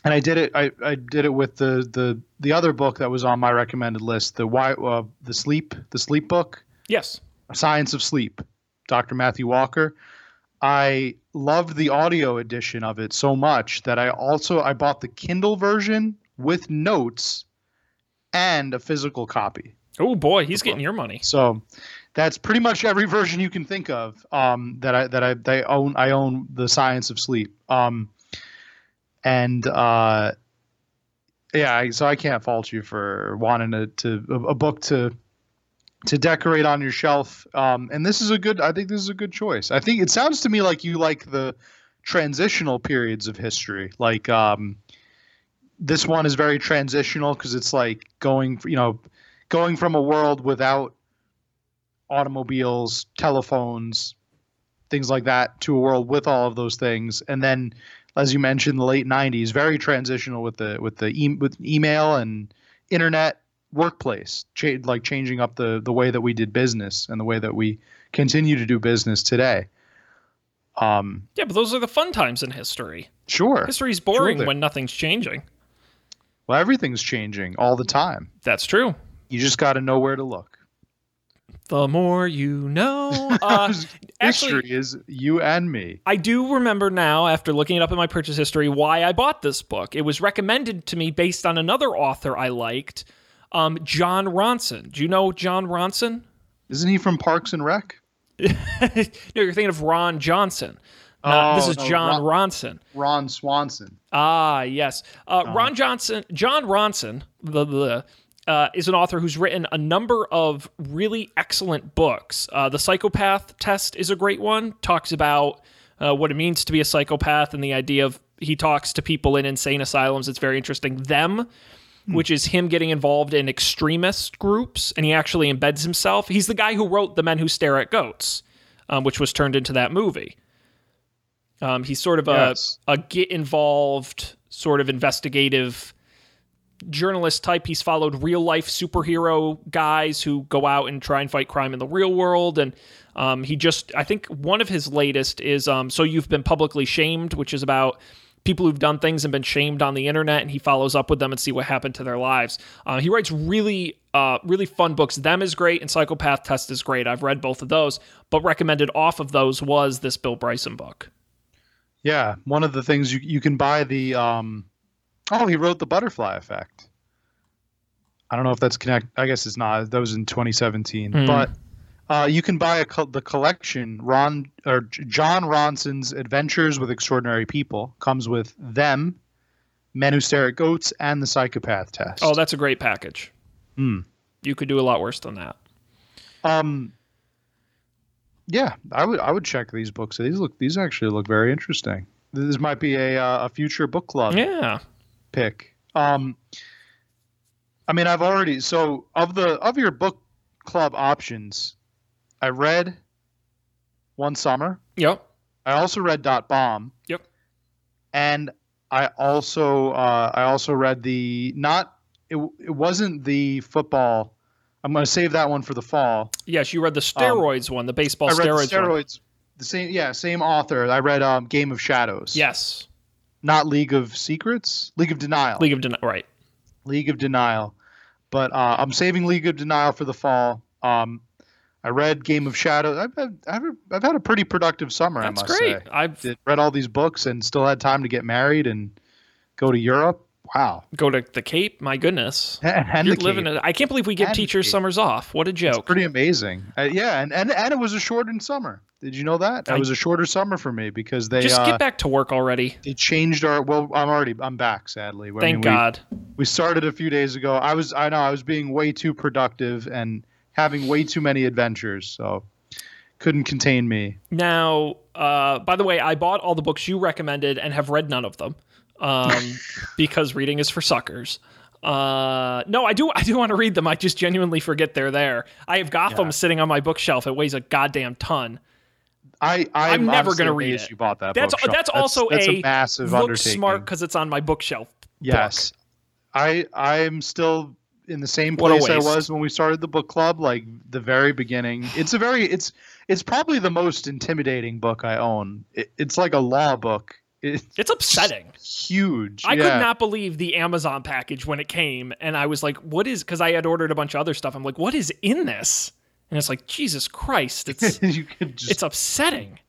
and I did it. I, I did it with the, the the other book that was on my recommended list. The why uh, the sleep the sleep book. Yes. Science of Sleep, Dr. Matthew Walker. I loved the audio edition of it so much that I also I bought the Kindle version with notes and a physical copy. Oh boy, he's getting your money. So that's pretty much every version you can think of um, that I that I they own. I own the Science of Sleep. Um, and uh, yeah, so I can't fault you for wanting to, to a book to to decorate on your shelf. Um, and this is a good. I think this is a good choice. I think it sounds to me like you like the transitional periods of history. Like um, this one is very transitional because it's like going, you know, going from a world without automobiles, telephones, things like that, to a world with all of those things, and then, as you mentioned, the late '90s, very transitional with the with the e- with email and internet workplace, cha- like changing up the the way that we did business and the way that we continue to do business today. Um, yeah, but those are the fun times in history. Sure, history's boring sure when nothing's changing. Well, everything's changing all the time. That's true. You just got to know where to look. The more you know. *laughs* Uh, history actually, is you and me. I do remember now, after looking it up in my purchase history, why I bought this book. It was recommended to me based on another author I liked, um, Jon Ronson. Do you know Jon Ronson? Isn't he from Parks and Rec? *laughs* no, you're thinking of Ron Johnson. oh, this is no, Jon Ron, Ronson. Ron Swanson. Ah, yes. Uh, oh. Ron Johnson, Jon Ronson, the, the uh, is an author who's written a number of really excellent books. Uh, the Psychopath Test is a great one. Talks about uh, what it means to be a psychopath and the idea of he talks to people in insane asylums. It's very interesting. Them, hmm. which is him getting involved in extremist groups, and he actually embeds himself. He's the guy who wrote The Men Who Stare at Goats, um, which was turned into that movie. Um, he's sort of yes. a, a get involved, sort of investigative journalist type. He's followed real life superhero guys who go out and try and fight crime in the real world. And um, he just, I think one of his latest is um, So You've Been Publicly Shamed, which is about people who've done things and been shamed on the internet. And he follows up with them and see what happened to their lives. Uh, he writes really, uh, really fun books. Them is great and Psychopath Test is great. I've read both of those, but recommended off of those was this Bill Bryson book. Yeah, one of the things you you can buy the um, Oh, he wrote the Butterfly Effect. I don't know if that's connect. I guess it's not. That was in 2017. Mm. But uh, you can buy co- the collection. Ron or Jon Ronson's Adventures with Extraordinary People comes with them, Men Who Stare at Goats, and the Psychopath Test. Oh, that's a great package. Hmm. You could do a lot worse than that. Um. Yeah, I would. I would check these books. These look. These actually look very interesting. This might be a uh, a future book club. Yeah pick. Um, I mean, I've already so of the of your book club options, I read One Summer. Yep. I also read Dot Bomb. Yep. And I also uh, I also read the not it, it wasn't the football. I'm going to save that one for the fall. Yes, you read the steroids um, one, the baseball I read steroids. The steroids. One. The same, yeah, same author. I read um, Game of Shadows. Yes not League of Secrets, League of Denial. League of Denial, right? League of Denial, but uh, I'm saving League of Denial for the fall. Um, I read Game of Shadows. I've had, I've, I've had a pretty productive summer. That's I must great. say. I've Did, read all these books and still had time to get married and go to Europe. Wow. Go to the Cape. My goodness. *laughs* And, You're living it. I can't believe we give and teachers summers off. What a joke. It's pretty amazing. Uh, yeah, and, and and it was a shortened summer. Did you know that? It was a shorter summer for me because they just uh, get back to work already. They changed our. Well, I'm already. I'm back. Sadly. I Thank mean, God. We, we started a few days ago. I was. I know. I was being way too productive and having way too many adventures. So couldn't contain me. Now, uh, by the way, I bought all the books you recommended and have read none of them um, because reading is for suckers. Uh, no, I do. I do want to read them. I just genuinely forget they're there. I have Gotham yeah. sitting on my bookshelf. It weighs a goddamn ton. I, I am never going to read it. You bought that. That's bookshelf. that's also that's, a, a, massive look smart because it's on my bookshelf. Yes, book. I I'm still in the same place I was when we started the book club, like the very beginning. It's a very it's it's probably the most intimidating book I own. It, it's like a law book. It's, it's upsetting. Huge. I yeah. could not believe the Amazon package when it came, and I was like, "What is?" Because I had ordered a bunch of other stuff. I'm like, "What is in this?" And it's like, Jesus Christ! It's *laughs* just, it's upsetting.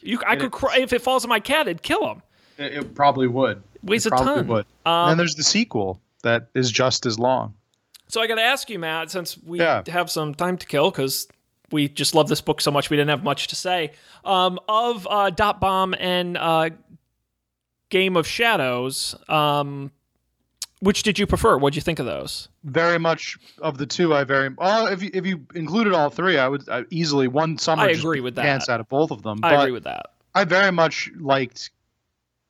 You, I could cry if it falls on my cat, it'd kill him. It, it probably would. It Weighs it a ton. Would. Um, and there's the sequel that is just as long. So I got to ask you, Matt, since we Yeah. have some time to kill, because we just love this book so much, we didn't have much to say. Um, of uh, Dot Bomb and uh, Game of Shadows, um, which did you prefer? What'd you think of those? very much of the two. I very if you if you included all three, I would I easily one summer. I agree with that. Pants out of both of them. I agree with that. I very much liked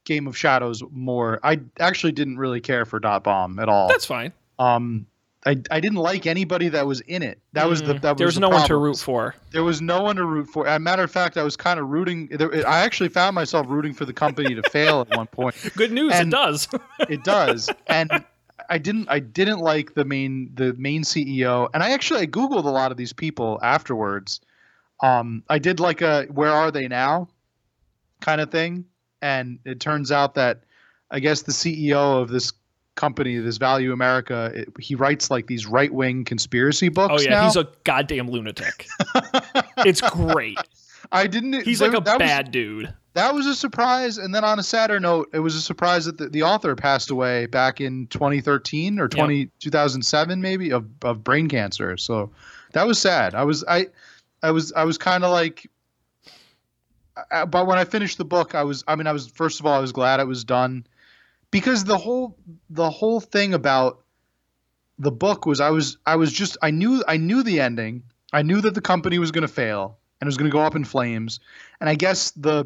Game of Shadows more. I actually didn't really care for Dot Bomb at all. That's fine. um, I I didn't like anybody that was in it. That was the Mm, that was there was no one to root for. There was no one to root for. As a matter of fact, I was kind of rooting. There, I actually found myself rooting for the company to fail at one point. *laughs* Good news, And- it does. *laughs* It does, and I didn't. I didn't like the main the main CEO, and I actually I googled a lot of these people afterwards. Um, I did like a "Where are they now?" kind of thing, and it turns out that I guess the CEO of this company, this Value America, it, he writes like these right wing conspiracy books. oh yeah, now. he's a goddamn lunatic. *laughs* it's great. I didn't. He's there- like a that was- bad dude. that was a surprise. And then on a sadder note, it was a surprise that the, the author passed away back in 2013 or 20, 2007 maybe of, of brain cancer. So that was sad. I was I I was I was kind of like uh, but when I finished the book, I was I mean I was first of all I was glad it was done because the whole the whole thing about the book was I was I was just I knew I knew the ending. I knew that the company was going to fail and it was going to go up in flames. And I guess the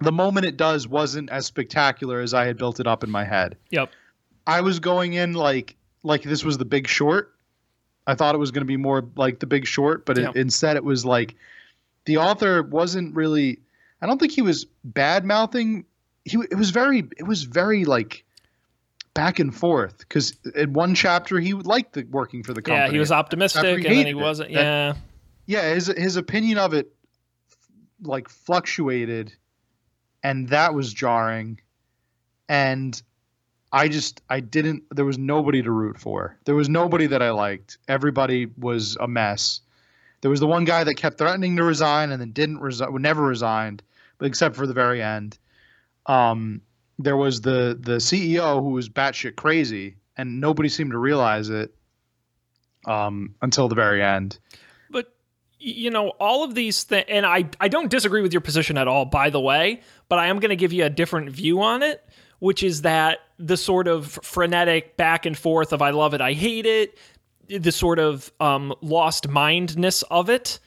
the moment it does wasn't as spectacular as I had built it up in my head. Yep. I was going in like like this was the Big Short. I thought it was going to be more like the Big Short, but it, instead it was like the author wasn't really. I don't think he was bad mouthing. He it was very it was very like back and forth because in one chapter he liked the working for the company. Yeah, he was optimistic, After and he then he wasn't. That- yeah, yeah his his opinion of it like fluctuated and that was jarring and i just i didn't there was nobody to root for. There was nobody that i liked. Everybody was a mess. There was the one guy that kept threatening to resign and then didn't resign never resigned but except for the very end um there was the the ceo who was batshit crazy and nobody seemed to realize it um until the very end but you know all of these things, and I I don't disagree with your position at all. By the way, but I am going to give you a different view on it, which is that the sort of frenetic back and forth of I love it, I hate it, the sort of um, lost mindness of it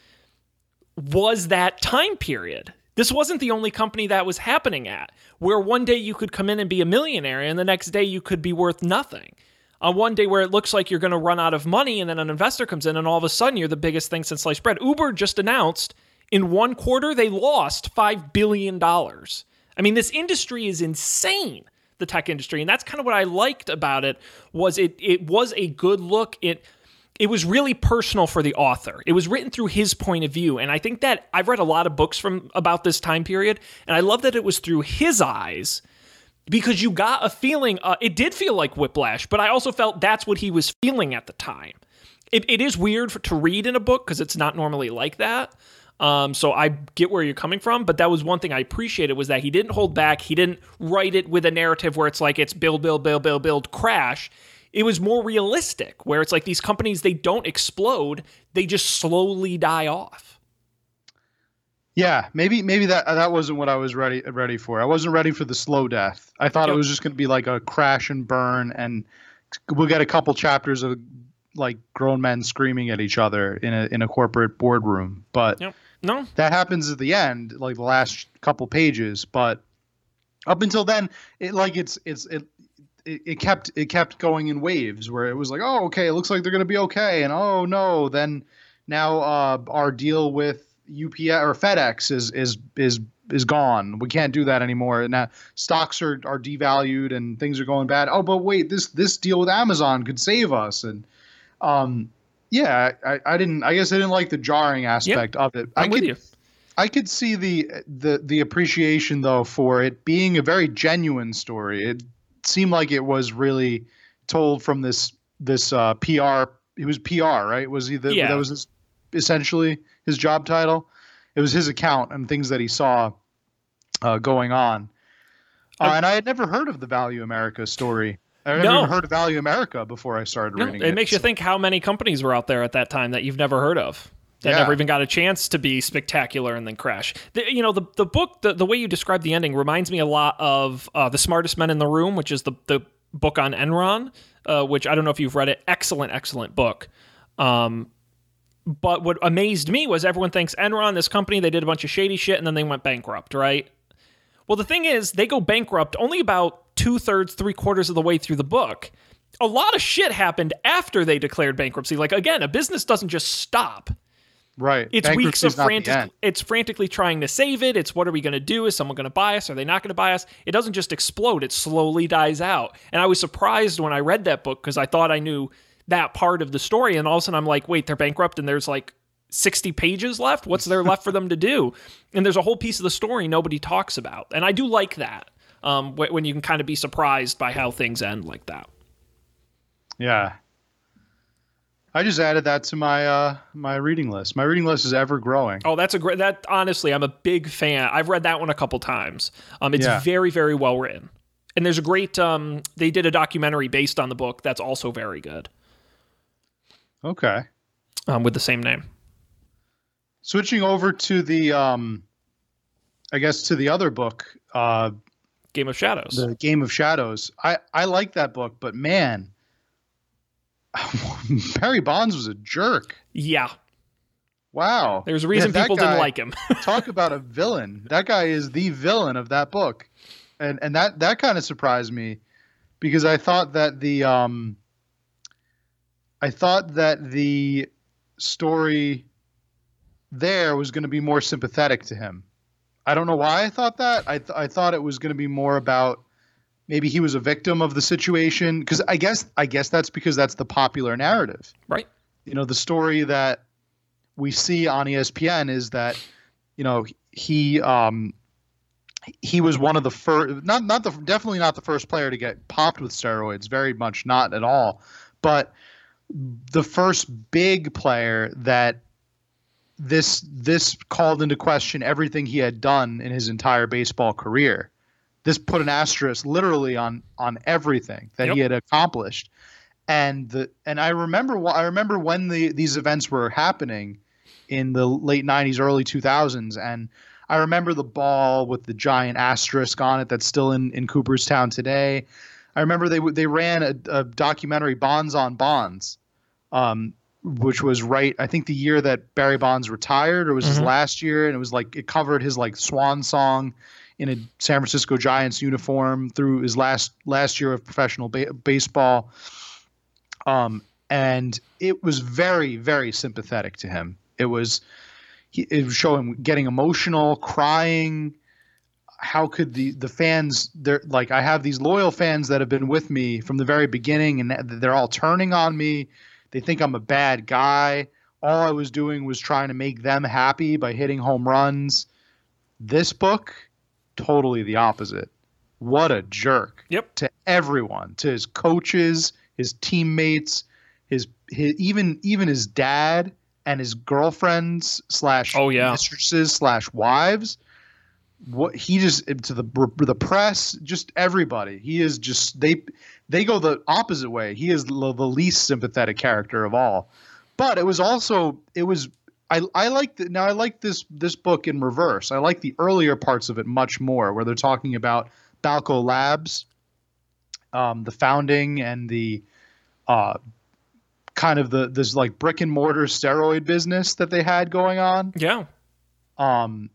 was that time period. This wasn't the only company that was happening at, where one day you could come in and be a millionaire, and the next day you could be worth nothing. On one day where it looks like you're going to run out of money, and then an investor comes in, and all of a sudden you're the biggest thing since sliced bread. Uber just announced in one quarter they lost $5 billion. I mean, this industry is insane, the tech industry. And that's kind of what I liked about it was it it was a good look. It it was really personal for the author. It was written through his point of view, and I think that I've read a lot of books from about this time period, and I love that it was through his eyes because you got a feeling. Uh, it did feel like whiplash, but I also felt that's what he was feeling at the time. It, it is weird for, to read in a book because it's not normally like that. Um, so I get where you're coming from, but that was one thing I appreciated was that he didn't hold back. He didn't write it with a narrative where it's like it's build, build, build, build, build, crash. It was more realistic, where it's like these companies they don't explode; they just slowly die off. Yeah, maybe maybe that that wasn't what I was ready ready for. I wasn't ready for the slow death. I thought it was just going to be like a crash and burn, and we'll get a couple chapters of like grown men screaming at each other in a in a corporate boardroom. But Yep. No, that happens at the end, like the last couple pages. But up until then, it like it's it's it. It, it kept it kept going in waves where it was like oh okay it looks like they're gonna be okay and oh no then now uh, our deal with UPS or FedEx is is is is gone. We can't do that anymore. And now stocks are, are devalued and things are going bad. Oh, but wait, this this deal with Amazon could save us. And um, yeah, I, I didn't. I guess I didn't like the jarring aspect of it. I'm I with could you. I could see the the the appreciation though for it being a very genuine story. It seemed like it was really told from this this uh, PR. It was PR, right? Was he the Yeah. that was his, essentially his job title? It was his account and things that he saw uh, going on. Uh, and I had never heard of the Value America story. I never No. heard of Value America before I started No, reading it it. makes you so- think how many companies were out there at that time that you've never heard of that Yeah. never even got a chance to be spectacular and then crash. The, you know, the the book, the, the way you describe the ending reminds me a lot of uh, The Smartest Men in the Room, which is the, the book on Enron, uh, which I don't know if you've read it. Excellent, excellent book. Um, but what amazed me was everyone thinks Enron, this company, they did a bunch of shady shit and then they went bankrupt, right? Well, the thing is, they go bankrupt only about two thirds, three quarters of the way through the book. A lot of shit happened after they declared bankruptcy. Like again, a business doesn't just stop. Right. It's weeks of frantic. It's frantically trying to save it. It's what are we going to do? Is someone going to buy us? Are they not going to buy us? It doesn't just explode. It slowly dies out. And I was surprised when I read that book because I thought I knew that part of the story, and all of a sudden I'm like, wait, they're bankrupt, and there's like 60 pages left. What's there left for them to do? *laughs* And there's a whole piece of the story nobody talks about, and I do like that. Um, when you can kind of be surprised by how things end like that. Yeah. I just added that to my uh my reading list. My reading list is ever growing. Oh, that's a great. That honestly, I'm a big fan. I've read that one a couple times. Um, it's Yeah. very, very well written, and there's a great. Um, they did a documentary based on the book that's also very good. Okay. Um, with the same name. Switching over to the um I guess to the other book, uh Game of Shadows. the Game of Shadows. I I like that book, but man, *laughs* Barry Bonds was a jerk. yeah, Wow. there's a reason Yeah, people didn't like him. *laughs* talk about a villain. That guy is the villain of that book. And and that that kind of surprised me because I thought that the um I thought that the story there was going to be more sympathetic to him. I don't know why I thought that. I th- I thought it was going to be more about maybe he was a victim of the situation. Because I guess I guess that's because that's the popular narrative. Right. you know the story that we see on ESPN is that you know he um he was one of the first not not the definitely not the first player to get popped with steroids very much not at all. But the first big player that this this called into question everything he had done in his entire baseball career this put an asterisk literally on on everything that he had accomplished. And the and I remember wh- I remember when the these events were happening in the late 90s early 2000s and I remember the ball with the giant asterisk on it that's still in in Cooperstown today. I remember they they ran a, a documentary Bonds on Bonds um which was right I think the year that Barry Bonds retired or was his Mhm. last year and it was like it covered his like swan song in a San Francisco Giants uniform through his last last year of professional ba- baseball. Um, and it was very very sympathetic to him. It was it was showing getting emotional crying. How could the the fans they're like i have these loyal fans that have been with me from the very beginning and they're all turning on me. They think i'm a bad guy. All i was doing was trying to make them happy by hitting home runs. This book totally the opposite. What a jerk Yep. to everyone to his coaches his teammates his, his even even his dad and his girlfriends slash Oh, yeah. mistresses slash wives. What he just to the the press just everybody. He is just they they go the opposite way. He is the, the least sympathetic character of all. But it was also it was I, I like the, now I like this this book in reverse. I like the earlier parts of it much more, where they're talking about Balco Labs, um, the founding and the uh, kind of the this like brick and mortar steroid business that they had going on Yeah. um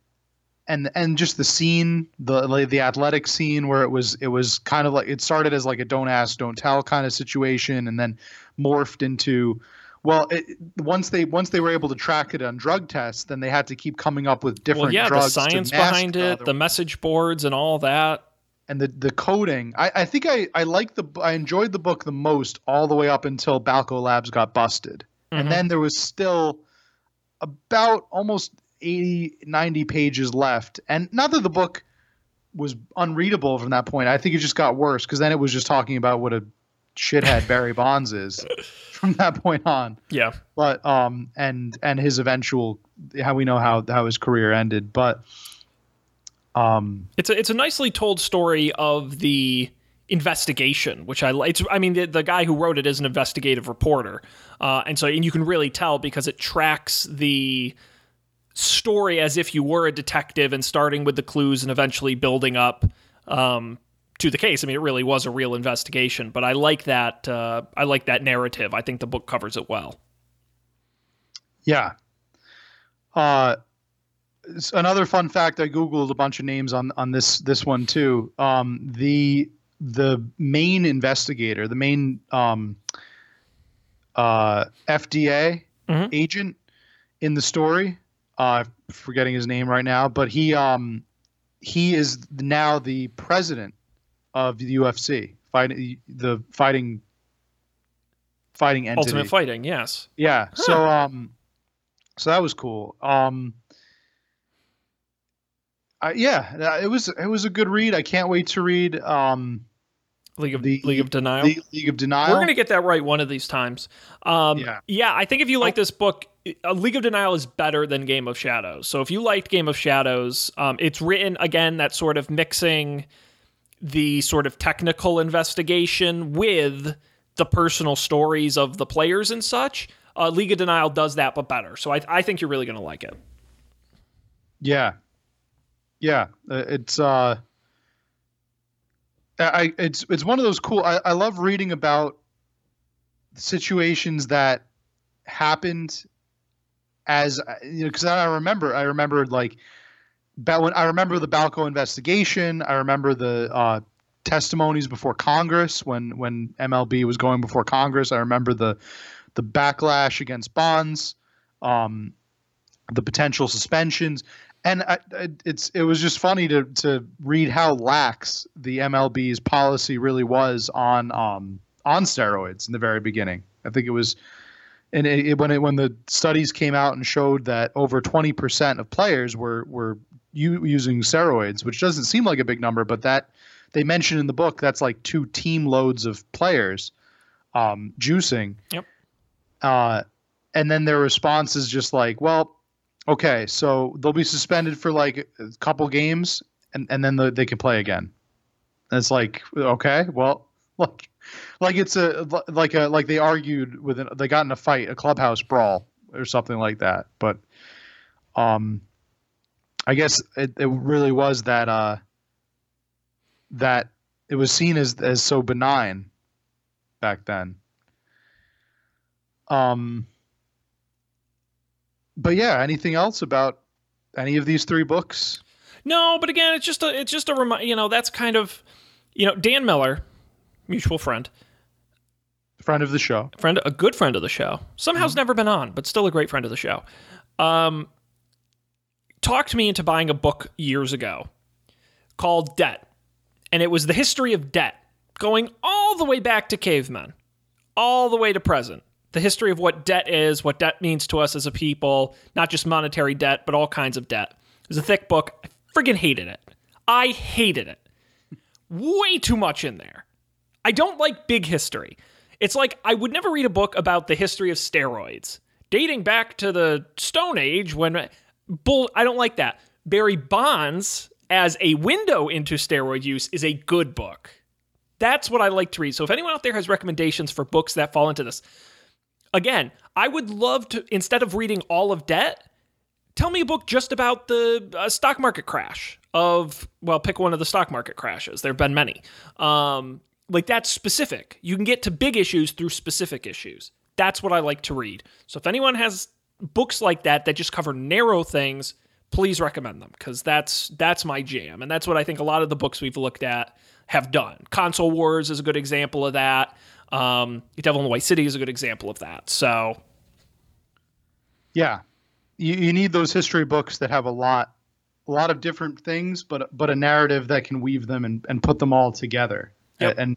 and and just the scene the like the athletic scene where it was it was kind of like it started as like a don't ask don't tell kind of situation and then morphed into well it, once they once they were able to track it on drug tests then they had to keep coming up with different Well, yeah, the drugs to science behind the it, the message boards, and all that. and the the coding. I, I think I I like the I enjoyed the book the most all the way up until Balco Labs got busted, Mhm. and then there was still about almost 80 90 pages left, and not that the book was unreadable from that point. I think it just got worse because then it was just talking about what a shithead Barry Bonds is *laughs* from that point on Yeah. but um and and his eventual how we know how how his career ended but um It's a it's a nicely told story of the investigation, which I like. I mean, the, the guy who wrote it is an investigative reporter, uh, and so and you can really tell because it tracks the story as if you were a detective and starting with the clues and eventually building up um, to the case. I mean, it really was a real investigation, but I like that. Uh, I like that narrative. I think the book covers it well. Yeah. Uh, another fun fact. I googled a bunch of names on on this this one too. Um, the the main investigator, the main um, uh, FDA mm-hmm. agent in the story. Uh, forgetting his name right now, but he um, he is now the president of the UFC, fighting the fighting fighting entity. Ultimate Fighting, yes. Yeah. Huh. So um, so that was cool. Um, I, yeah, it was it was a good read. I can't wait to read um, League of the League of Denial. League, League of Denial. We're gonna get that right one of these times. Um, yeah, yeah. I think if you like oh. this book, uh, League of Denial is better than Game of Shadows. So if you liked Game of Shadows, um, it's written again that sort of mixing the sort of technical investigation with the personal stories of the players and such. Uh, League of Denial does that, but better. So I, I think you're really gonna like it. Yeah, yeah. Uh, it's uh I it's it's one of those cool. I, I love reading about situations that happened as you know because I remember I remember like when I remember the Balco investigation. I remember the uh, testimonies before Congress when when MLB was going before Congress. I remember the the backlash against Bonds, um, the potential suspensions, and I, it's it was just funny to to read how lax the MLB's policy really was on um, on steroids in the very beginning. I think it was, and it, it, when it when the studies came out and showed that over twenty percent of players were were u- using steroids, which doesn't seem like a big number, but that they mentioned in the book that's like two team loads of players um, juicing. Yep. Uh, and then their response is just like, well, okay, so they'll be suspended for like a couple games, and and then the, they can play again. And it's like, okay, well, *laughs* like, like it's a like a like they argued with an, they got in a fight, a clubhouse brawl or something like that. But, um, I guess it, it really was that uh that it was seen as as so benign back then. Um but yeah, anything else about any of these three books? No, but again, it's just a it's just a remind. You know, that's kind of you know Dan Miller, mutual friend, friend of the show, friend, a good friend of the show. Somehow's mm-hmm. never been on, but still a great friend of the show. Um, talked me into buying a book years ago called Debt, and it was the history of debt, going all the way back to cavemen, all the way to present the history of what debt is, what debt means to us as a people, not just monetary debt, but all kinds of debt. It was a thick book. I friggin' hated it. I hated it. Way too much in there. I don't like big history. It's like I would never read a book about the history of steroids, dating back to the Stone Age when bull I don't like that. Barry Bonds as a window into steroid use is a good book. That's what I like to read. So if anyone out there has recommendations for books that fall into this, again, I would love to, instead of reading all of debt, tell me a book just about the uh, stock market crash of, well, pick one of the stock market crashes. There have been many. Um, like that's specific. You can get to big issues through specific issues. That's what I like to read. So if anyone has books like that that just cover narrow things, please recommend them because that's that's my jam, and that's what I think a lot of the books we've looked at have done. Console Wars is a good example of that. Um, Devil in the White City is a good example of that. So, yeah, you, you need those history books that have a lot, a lot of different things, but but a narrative that can weave them and, and put them all together yep. and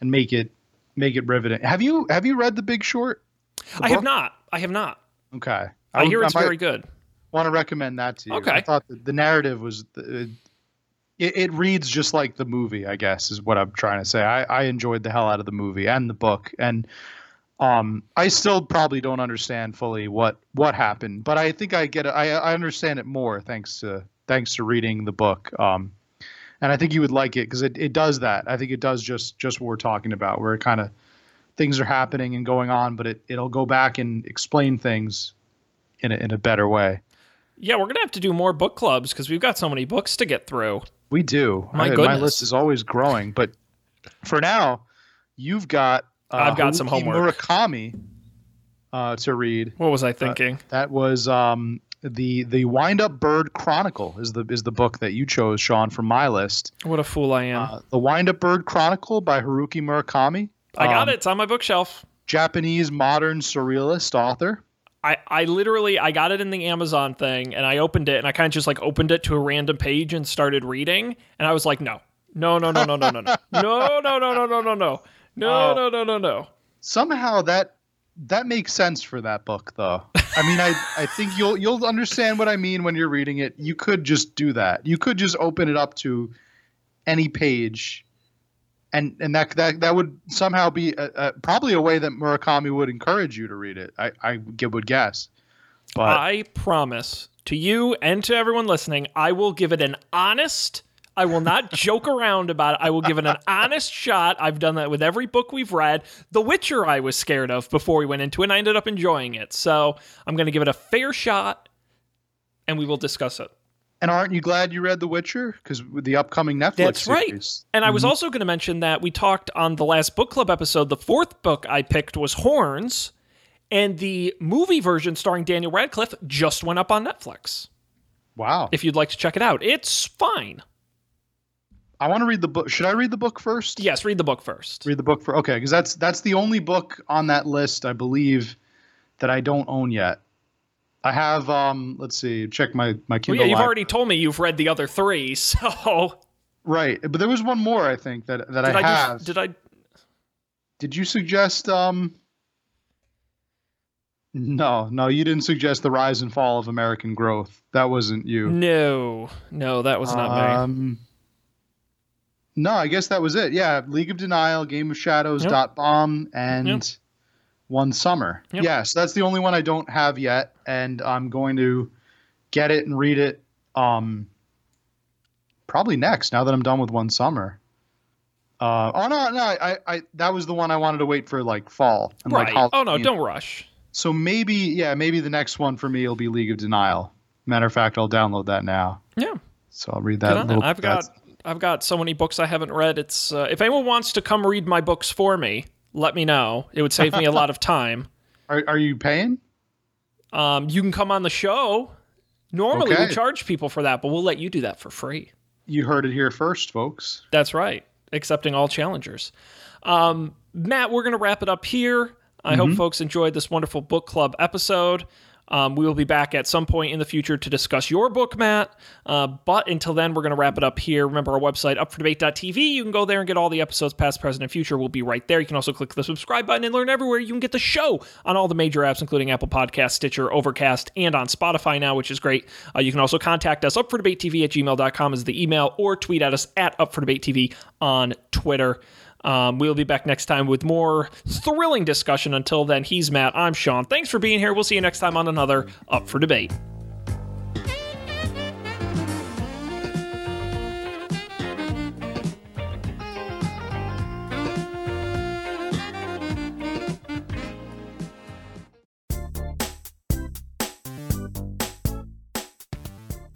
and make it make it riveting. Have you have you read The Big Short? The I book? have not. I have not. Okay, I, I hear it's I very good. Want to recommend that to you? Okay. I thought the, the narrative was uh, it, it, reads just like the movie, I guess, is what I'm trying to say. I, I enjoyed the hell out of the movie and the book, and um, I still probably don't understand fully what what happened, but I think I get it. I, I understand it more thanks to thanks to reading the book. Um, and I think you would like it because it, it does that. I think it does just just what we're talking about, where it kind of things are happening and going on, but it it'll go back and explain things in a, in a better way. Yeah, we're gonna have to do more book clubs because we've got so many books to get through. We do. My I- my list is always growing, but for now, you've got. Uh, I've got some Haruki homework. Murakami uh, to read. What was I thinking? That was um, the the Wind Up Bird Chronicle is the is the book that you chose, Sean, from my list. what a fool I am! Uh, the Wind Up Bird Chronicle by Haruki Murakami. I got um, it. It's on my bookshelf. Japanese modern surrealist author. I, I literally I got it in the Amazon thing and I opened it and I kind of just like opened it to a random page and started reading and I was like no no no no no no no no no no no no no no no no Oh. no no no no Somehow that that makes sense for that book, though. I mean, I I think you'll you'll understand what I mean when you're reading it. You could just do that. You could just open it up to any page, and and that that that would somehow be a, a, probably a way that Murakami would encourage you to read it. I I would guess. But I promise to you and to everyone listening I will give it an honest I will not *laughs* joke around about it. I will give it an honest shot. I've done that with every book we've read. The Witcher I was scared of before we went into it and I ended up enjoying it. So, I'm going to give it a fair shot and we will discuss it. And aren't you glad you read The Witcher? Because the upcoming Netflix That's right. series. And I was mm-hmm. also going to mention that we talked on the last book club episode. The fourth book I picked was Horns, and the movie version starring Daniel Radcliffe just went up on Netflix. Wow. If you'd like to check it out, it's fine. I want to read the book. Should I read the book first? Yes, read the book first. read the book for okay because that's that's the only book on that list i believe that i don't own yet i have um let's see check my my Well, kindle yeah, you've already told me you've read the other three, *laughs* so right but there was one more i think that that did i, I, have just did I? did you suggest um no no you didn't suggest the rise and fall of american growth that wasn't you No, no, that was not me. um no i guess that was it yeah league of denial game of shadows Yep. dot bomb and Yep. One summer Yep. yeah so that's the only one i don't have yet and i'm going to get it and read it um probably next now that i'm done with one summer uh oh no no i i that was the one i wanted to wait for like fall and Right. like oh no, don't rush. so maybe yeah maybe the next one for me will be league of denial matter of fact i'll download that now Yeah. so i'll read that little. I've got I've got so many books I haven't read. It's uh, if anyone wants to come read my books for me, let me know. It would save me a lot of time. *laughs* are, are you paying Um, you can come on the show. Normally we charge people for that, but we'll let you do that for free. you heard it here first folks That's right. Accepting all challengers. Um, Matt, we're going to wrap it up here. I hope folks enjoyed this wonderful book club episode. Um, we will be back at some point in the future to discuss your book, Matt. Uh, but until then, we're going to wrap it up here. Remember our website, upfordebate.tv. You can go there and get all the episodes, past, present, and future. will be right there. You can also click the subscribe button and learn everywhere. You can get the show on all the major apps, including Apple Podcasts, Stitcher, Overcast, and on Spotify now, which is great. Uh, you can also contact us, upfordebatetv at gmail.com is the email, or tweet at us at upfordebatetv on Twitter. Um, we'll be back next time with more thrilling discussion. Until then, he's Matt. I'm Sean. Thanks for being here. We'll see you next time on another Up for Debate.